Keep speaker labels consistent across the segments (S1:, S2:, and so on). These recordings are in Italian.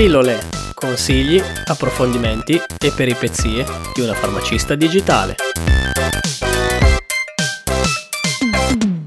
S1: Pillole, consigli, approfondimenti e peripezie di una farmacista digitale.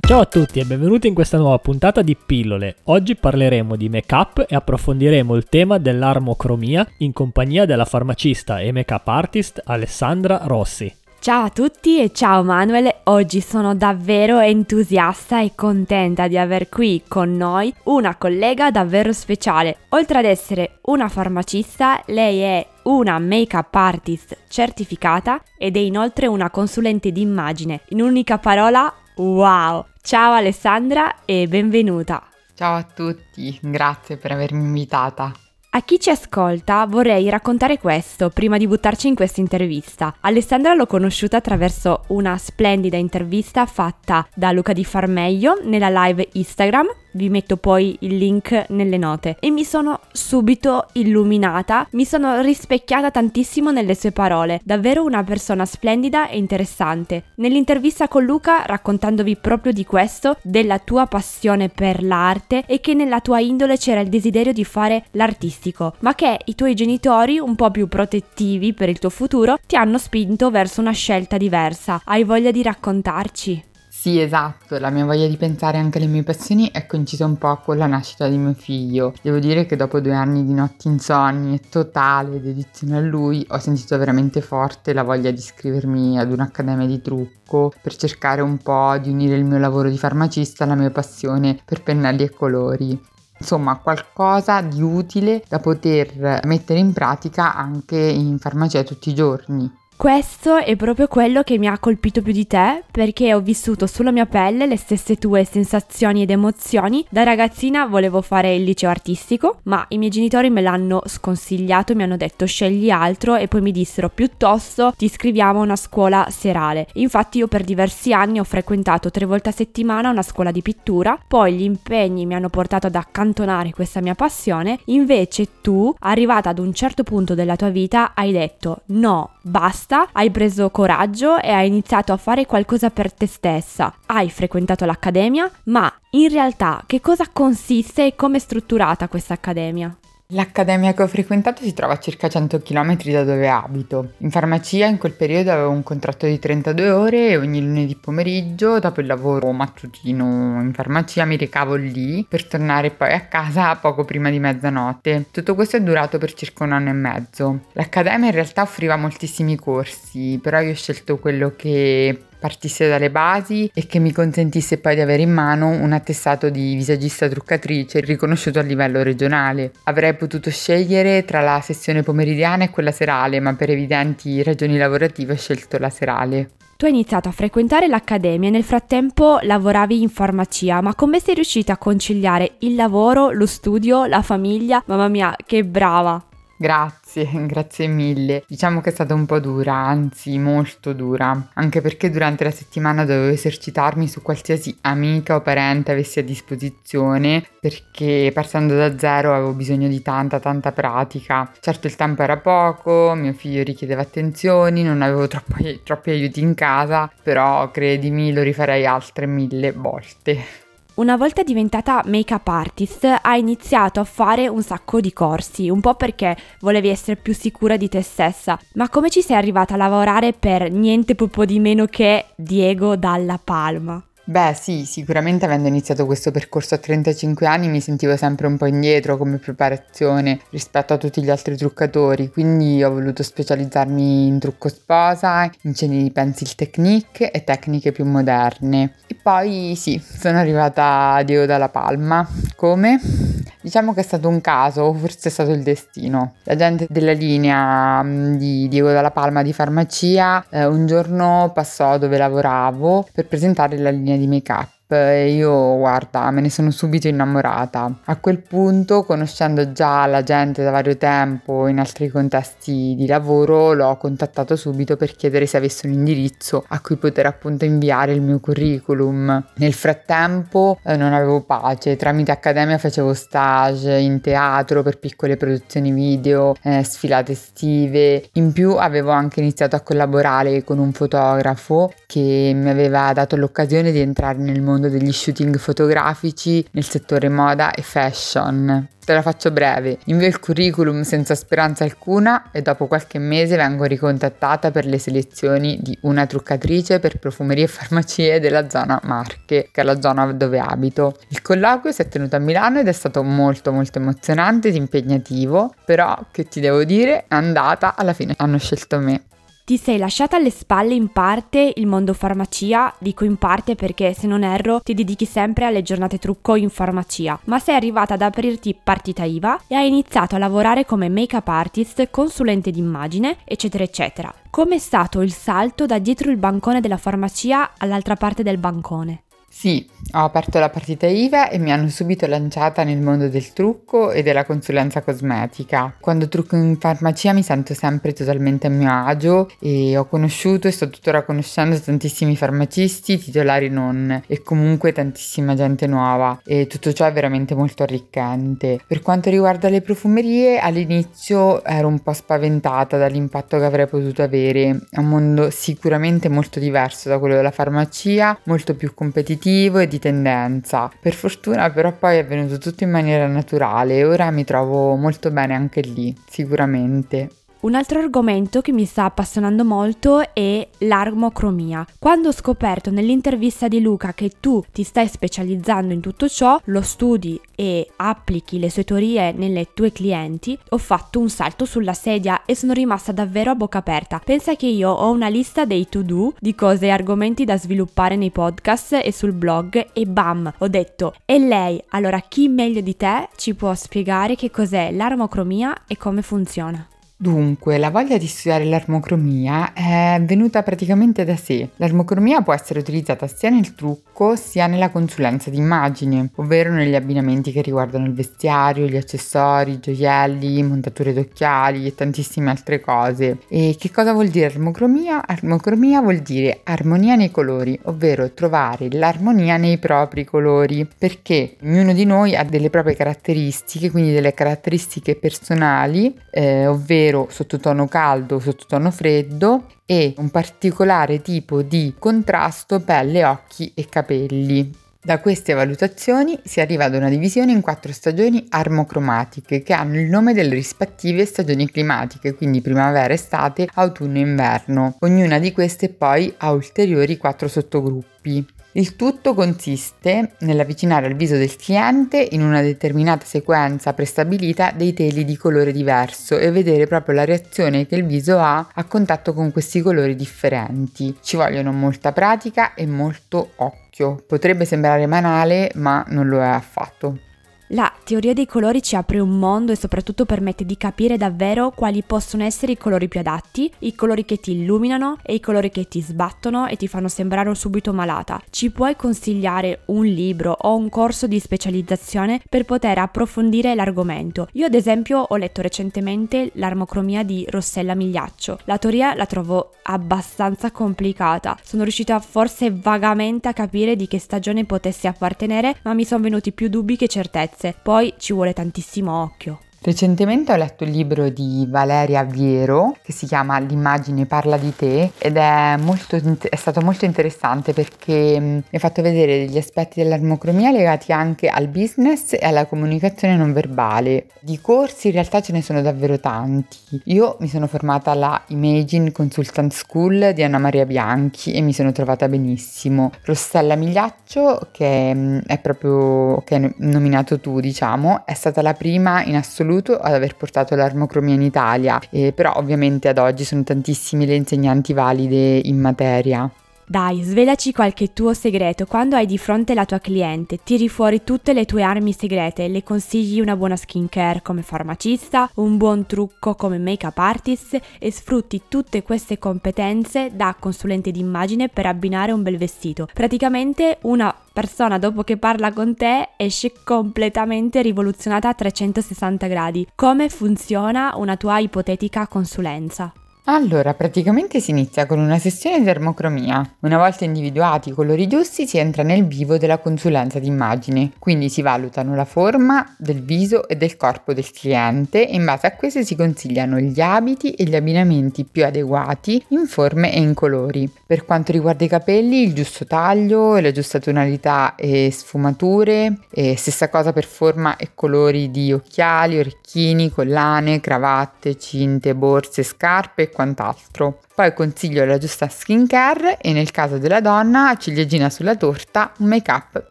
S1: Ciao a tutti e benvenuti in questa nuova puntata di Pillole. Oggi parleremo di make-up e approfondiremo il tema dell'armocromia in compagnia della farmacista e make-up artist Alessandra Rossi.
S2: Ciao a tutti e ciao Manuel, oggi sono davvero entusiasta e contenta di aver qui con noi una collega davvero speciale. Oltre ad essere una farmacista, lei è una make-up artist certificata ed è inoltre una consulente d'immagine. In un'unica parola, wow! Ciao Alessandra e benvenuta.
S3: Ciao a tutti, grazie per avermi invitata.
S2: A chi ci ascolta vorrei raccontare questo prima di buttarci in questa intervista. Alessandra l'ho conosciuta attraverso una splendida intervista fatta da Luca Di Farmeglio nella live Instagram vi metto poi il link nelle note e mi sono subito illuminata, mi sono rispecchiata tantissimo nelle sue parole, davvero una persona splendida e interessante. Nell'intervista con Luca raccontandovi proprio di questo, della tua passione per l'arte e che nella tua indole c'era il desiderio di fare l'artistico, ma che i tuoi genitori, un po' più protettivi per il tuo futuro, ti hanno spinto verso una scelta diversa. Hai voglia di raccontarci?
S3: Sì, esatto, la mia voglia di pensare anche alle mie passioni è coincisa un po' con la nascita di mio figlio. Devo dire che dopo due anni di notti insonni e totale dedizione a lui, ho sentito veramente forte la voglia di iscrivermi ad un'accademia di trucco per cercare un po' di unire il mio lavoro di farmacista alla mia passione per pennelli e colori insomma qualcosa di utile da poter mettere in pratica anche in farmacia tutti i giorni.
S2: Questo è proprio quello che mi ha colpito più di te perché ho vissuto sulla mia pelle le stesse tue sensazioni ed emozioni. Da ragazzina volevo fare il liceo artistico, ma i miei genitori me l'hanno sconsigliato, mi hanno detto scegli altro e poi mi dissero piuttosto ti iscriviamo a una scuola serale. Infatti io per diversi anni ho frequentato tre volte a settimana una scuola di pittura, poi gli impegni mi hanno portato ad accantonare questa mia passione, invece tu, arrivata ad un certo punto della tua vita, hai detto no, basta basta, hai preso coraggio e hai iniziato a fare qualcosa per te stessa. Hai frequentato l'accademia, ma in realtà che cosa consiste e come è strutturata questa accademia?
S3: L'accademia che ho frequentato si trova a circa 100 km da dove abito. In farmacia in quel periodo avevo un contratto di 32 ore e ogni lunedì pomeriggio, dopo il lavoro mattutino in farmacia, mi recavo lì per tornare poi a casa poco prima di mezzanotte. Tutto questo è durato per circa un anno e mezzo. L'accademia in realtà offriva moltissimi corsi, però io ho scelto quello che partisse dalle basi e che mi consentisse poi di avere in mano un attestato di visagista truccatrice riconosciuto a livello regionale. Avrei potuto scegliere tra la sessione pomeridiana e quella serale, ma per evidenti ragioni lavorative ho scelto la serale.
S2: Tu hai iniziato a frequentare l'accademia e nel frattempo lavoravi in farmacia, ma come sei riuscita a conciliare il lavoro, lo studio, la famiglia? Mamma mia, che brava!
S3: Grazie, grazie mille. Diciamo che è stata un po' dura, anzi molto dura, anche perché durante la settimana dovevo esercitarmi su qualsiasi amica o parente avessi a disposizione, perché partendo da zero avevo bisogno di tanta tanta pratica. Certo il tempo era poco, mio figlio richiedeva attenzioni, non avevo troppi, troppi aiuti in casa, però credimi lo rifarei altre mille volte.
S2: Una volta diventata make-up artist, hai iniziato a fare un sacco di corsi, un po' perché volevi essere più sicura di te stessa. Ma come ci sei arrivata a lavorare per niente po' di meno che Diego Dalla Palma?
S3: Beh sì, sicuramente avendo iniziato questo percorso a 35 anni mi sentivo sempre un po' indietro come preparazione rispetto a tutti gli altri truccatori, quindi ho voluto specializzarmi in trucco sposa, in ceni di pencil technique e tecniche più moderne. E poi sì, sono arrivata a Dio dalla Palma. Come? Diciamo che è stato un caso, forse è stato il destino. La gente della linea mm, di Diego dalla Palma di farmacia eh, un giorno passò dove lavoravo per presentare la linea di make-up e io guarda me ne sono subito innamorata. A quel punto, conoscendo già la gente da vario tempo in altri contesti di lavoro, l'ho contattato subito per chiedere se avesse un indirizzo a cui poter appunto inviare il mio curriculum. Nel frattempo eh, non avevo pace, tramite accademia facevo stage in teatro per piccole produzioni video, eh, sfilate estive. In più avevo anche iniziato a collaborare con un fotografo che mi aveva dato l'occasione di entrare nel mondo mondo degli shooting fotografici nel settore moda e fashion. Te la faccio breve, invio il curriculum senza speranza alcuna e dopo qualche mese vengo ricontattata per le selezioni di una truccatrice per profumerie e farmacie della zona Marche, che è la zona dove abito. Il colloquio si è tenuto a Milano ed è stato molto molto emozionante ed impegnativo, però che ti devo dire, è andata, alla fine hanno scelto me.
S2: Ti sei lasciata alle spalle in parte il mondo farmacia, dico in parte perché se non erro ti dedichi sempre alle giornate trucco in farmacia, ma sei arrivata ad aprirti partita IVA e hai iniziato a lavorare come make-up artist, consulente d'immagine, eccetera eccetera. Com'è stato il salto da dietro il bancone della farmacia all'altra parte del bancone?
S3: Sì, ho aperto la partita IVA e mi hanno subito lanciata nel mondo del trucco e della consulenza cosmetica. Quando trucco in farmacia mi sento sempre totalmente a mio agio e ho conosciuto e sto tuttora conoscendo tantissimi farmacisti, titolari non, e comunque tantissima gente nuova e tutto ciò è veramente molto arricchente. Per quanto riguarda le profumerie, all'inizio ero un po' spaventata dall'impatto che avrei potuto avere. È un mondo sicuramente molto diverso da quello della farmacia, molto più competitivo istintivo e di tendenza. Per fortuna però poi è venuto tutto in maniera naturale e ora mi trovo molto bene anche lì, sicuramente.
S2: Un altro argomento che mi sta appassionando molto è l'armocromia. Quando ho scoperto nell'intervista di Luca che tu ti stai specializzando in tutto ciò, lo studi e applichi le sue teorie nelle tue clienti, ho fatto un salto sulla sedia e sono rimasta davvero a bocca aperta. Pensa che io ho una lista dei to-do di cose e argomenti da sviluppare nei podcast e sul blog e bam, ho detto, e lei, allora chi meglio di te ci può spiegare che cos'è l'armocromia e come funziona?
S3: Dunque, la voglia di studiare l'armocromia è venuta praticamente da sé. L'armocromia può essere utilizzata sia nel trucco sia nella consulenza d'immagine, ovvero negli abbinamenti che riguardano il vestiario, gli accessori, i gioielli, montature d'occhiali e tantissime altre cose. E che cosa vuol dire armocromia? Armocromia vuol dire armonia nei colori, ovvero trovare l'armonia nei propri colori, perché ognuno di noi ha delle proprie caratteristiche, quindi delle caratteristiche personali, eh, ovvero ovvero sottotono caldo, sottotono freddo e un particolare tipo di contrasto pelle, occhi e capelli. Da queste valutazioni si arriva ad una divisione in quattro stagioni armocromatiche che hanno il nome delle rispettive stagioni climatiche, quindi primavera, estate, autunno e inverno. Ognuna di queste poi ha ulteriori quattro sottogruppi. Il tutto consiste nell'avvicinare al viso del cliente in una determinata sequenza prestabilita dei teli di colore diverso e vedere proprio la reazione che il viso ha a contatto con questi colori differenti. Ci vogliono molta pratica e molto occhio. Potrebbe sembrare banale, ma non lo è affatto.
S2: La teoria dei colori ci apre un mondo e soprattutto permette di capire davvero quali possono essere i colori più adatti, i colori che ti illuminano e i colori che ti sbattono e ti fanno sembrare subito malata. Ci puoi consigliare un libro o un corso di specializzazione per poter approfondire l'argomento. Io ad esempio ho letto recentemente l'armocromia di Rossella Migliaccio. La teoria la trovo abbastanza complicata. Sono riuscita forse vagamente a capire di che stagione potesse appartenere, ma mi sono venuti più dubbi che certezze poi ci vuole tantissimo occhio.
S3: Recentemente ho letto il libro di Valeria Viero che si chiama L'immagine parla di te ed è, molto, è stato molto interessante perché mi ha fatto vedere degli aspetti dell'armocromia legati anche al business e alla comunicazione non verbale. Di corsi in realtà ce ne sono davvero tanti. Io mi sono formata alla Imagine Consultant School di Anna Maria Bianchi e mi sono trovata benissimo. Rossella Migliaccio, che è proprio che hai nominato tu, diciamo, è stata la prima in assoluto assoluto ad aver portato l'armocromia in Italia, eh, però ovviamente ad oggi sono tantissime le insegnanti valide in materia.
S2: Dai, svelaci qualche tuo segreto. Quando hai di fronte la tua cliente, tiri fuori tutte le tue armi segrete, le consigli una buona skincare come farmacista, un buon trucco come make-up artist e sfrutti tutte queste competenze da consulente d'immagine per abbinare un bel vestito. Praticamente una persona dopo che parla con te esce completamente rivoluzionata a 360 gradi. Come funziona una tua ipotetica consulenza?
S3: Allora, praticamente si inizia con una sessione di termocromia. Una volta individuati i colori giusti si entra nel vivo della consulenza d'immagine, quindi si valutano la forma del viso e del corpo del cliente e in base a queste si consigliano gli abiti e gli abbinamenti più adeguati in forme e in colori. Per quanto riguarda i capelli, il giusto taglio, la giusta tonalità e sfumature, e stessa cosa per forma e colori di occhiali, orecchini, collane, cravatte, cinte, borse, scarpe quant'altro. Poi consiglio la giusta skincare e nel caso della donna ciliegina sulla torta, un make up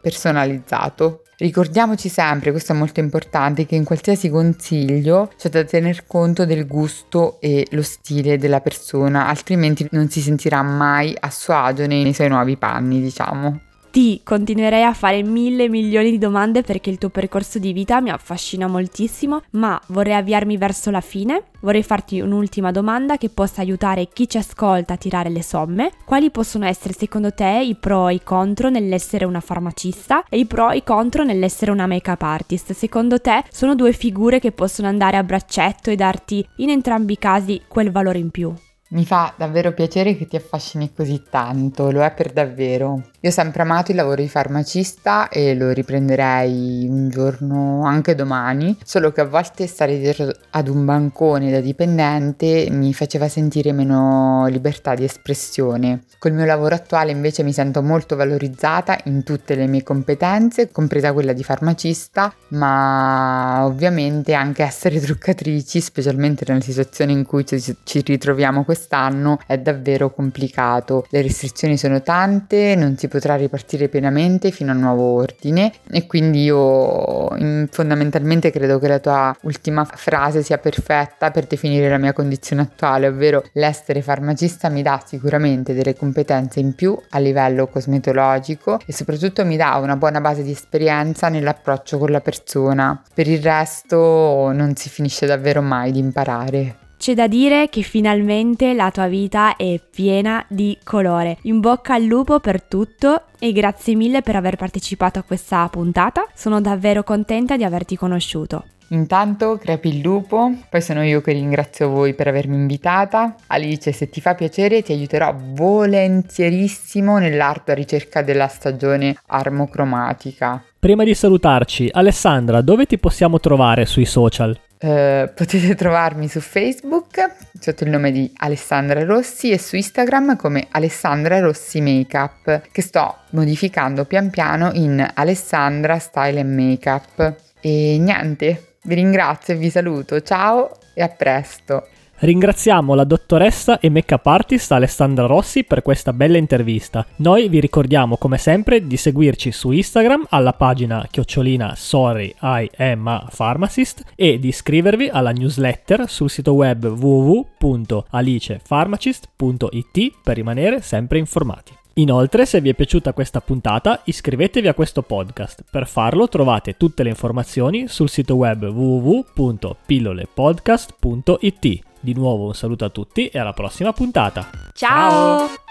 S3: personalizzato. Ricordiamoci sempre, questo è molto importante, che in qualsiasi consiglio c'è da tener conto del gusto e lo stile della persona, altrimenti non si sentirà mai a suo agio nei suoi nuovi panni, diciamo.
S2: Ti continuerei a fare mille milioni di domande perché il tuo percorso di vita mi affascina moltissimo, ma vorrei avviarmi verso la fine. Vorrei farti un'ultima domanda che possa aiutare chi ci ascolta a tirare le somme. Quali possono essere secondo te i pro e i contro nell'essere una farmacista e i pro e i contro nell'essere una make-up artist? Secondo te sono due figure che possono andare a braccetto e darti in entrambi i casi quel valore in più?
S3: Mi fa davvero piacere che ti affascini così tanto, lo è per davvero. Io ho sempre amato il lavoro di farmacista e lo riprenderei un giorno, anche domani, solo che a volte stare dietro ad un bancone da dipendente mi faceva sentire meno libertà di espressione. Col mio lavoro attuale invece mi sento molto valorizzata in tutte le mie competenze, compresa quella di farmacista, ma ovviamente anche essere truccatrici, specialmente nella situazione in cui ci ritroviamo quest'anno, è davvero complicato. Le restrizioni sono tante, non si potrà ripartire pienamente fino a nuovo ordine e quindi io fondamentalmente credo che la tua ultima frase sia perfetta per definire la mia condizione attuale, ovvero l'essere farmacista mi dà sicuramente delle competenze in più a livello cosmetologico e soprattutto mi dà una buona base di esperienza nell'approccio con la persona. Per il resto non si finisce davvero mai di imparare.
S2: C'è da dire che finalmente la tua vita è piena di colore. In bocca al lupo per tutto e grazie mille per aver partecipato a questa puntata. Sono davvero contenta di averti conosciuto.
S3: Intanto crepi il lupo, poi sono io che ringrazio voi per avermi invitata. Alice, se ti fa piacere ti aiuterò volentierissimo nell'ardua ricerca della stagione armocromatica.
S1: Prima di salutarci, Alessandra, dove ti possiamo trovare sui social?
S3: Uh, potete trovarmi su Facebook sotto il nome di Alessandra Rossi e su Instagram come Alessandra Rossi Makeup che sto modificando pian piano in Alessandra Style and Makeup. E niente, vi ringrazio e vi saluto, ciao e a presto!
S1: Ringraziamo la dottoressa e make-up artist Alessandra Rossi per questa bella intervista. Noi vi ricordiamo come sempre di seguirci su Instagram alla pagina chiocciolina sorry I am a pharmacist e di iscrivervi alla newsletter sul sito web www.alicepharmacist.it per rimanere sempre informati. Inoltre, se vi è piaciuta questa puntata, iscrivetevi a questo podcast. Per farlo trovate tutte le informazioni sul sito web www.pillolepodcast.it. Di nuovo un saluto a tutti e alla prossima puntata.
S2: Ciao. Ciao.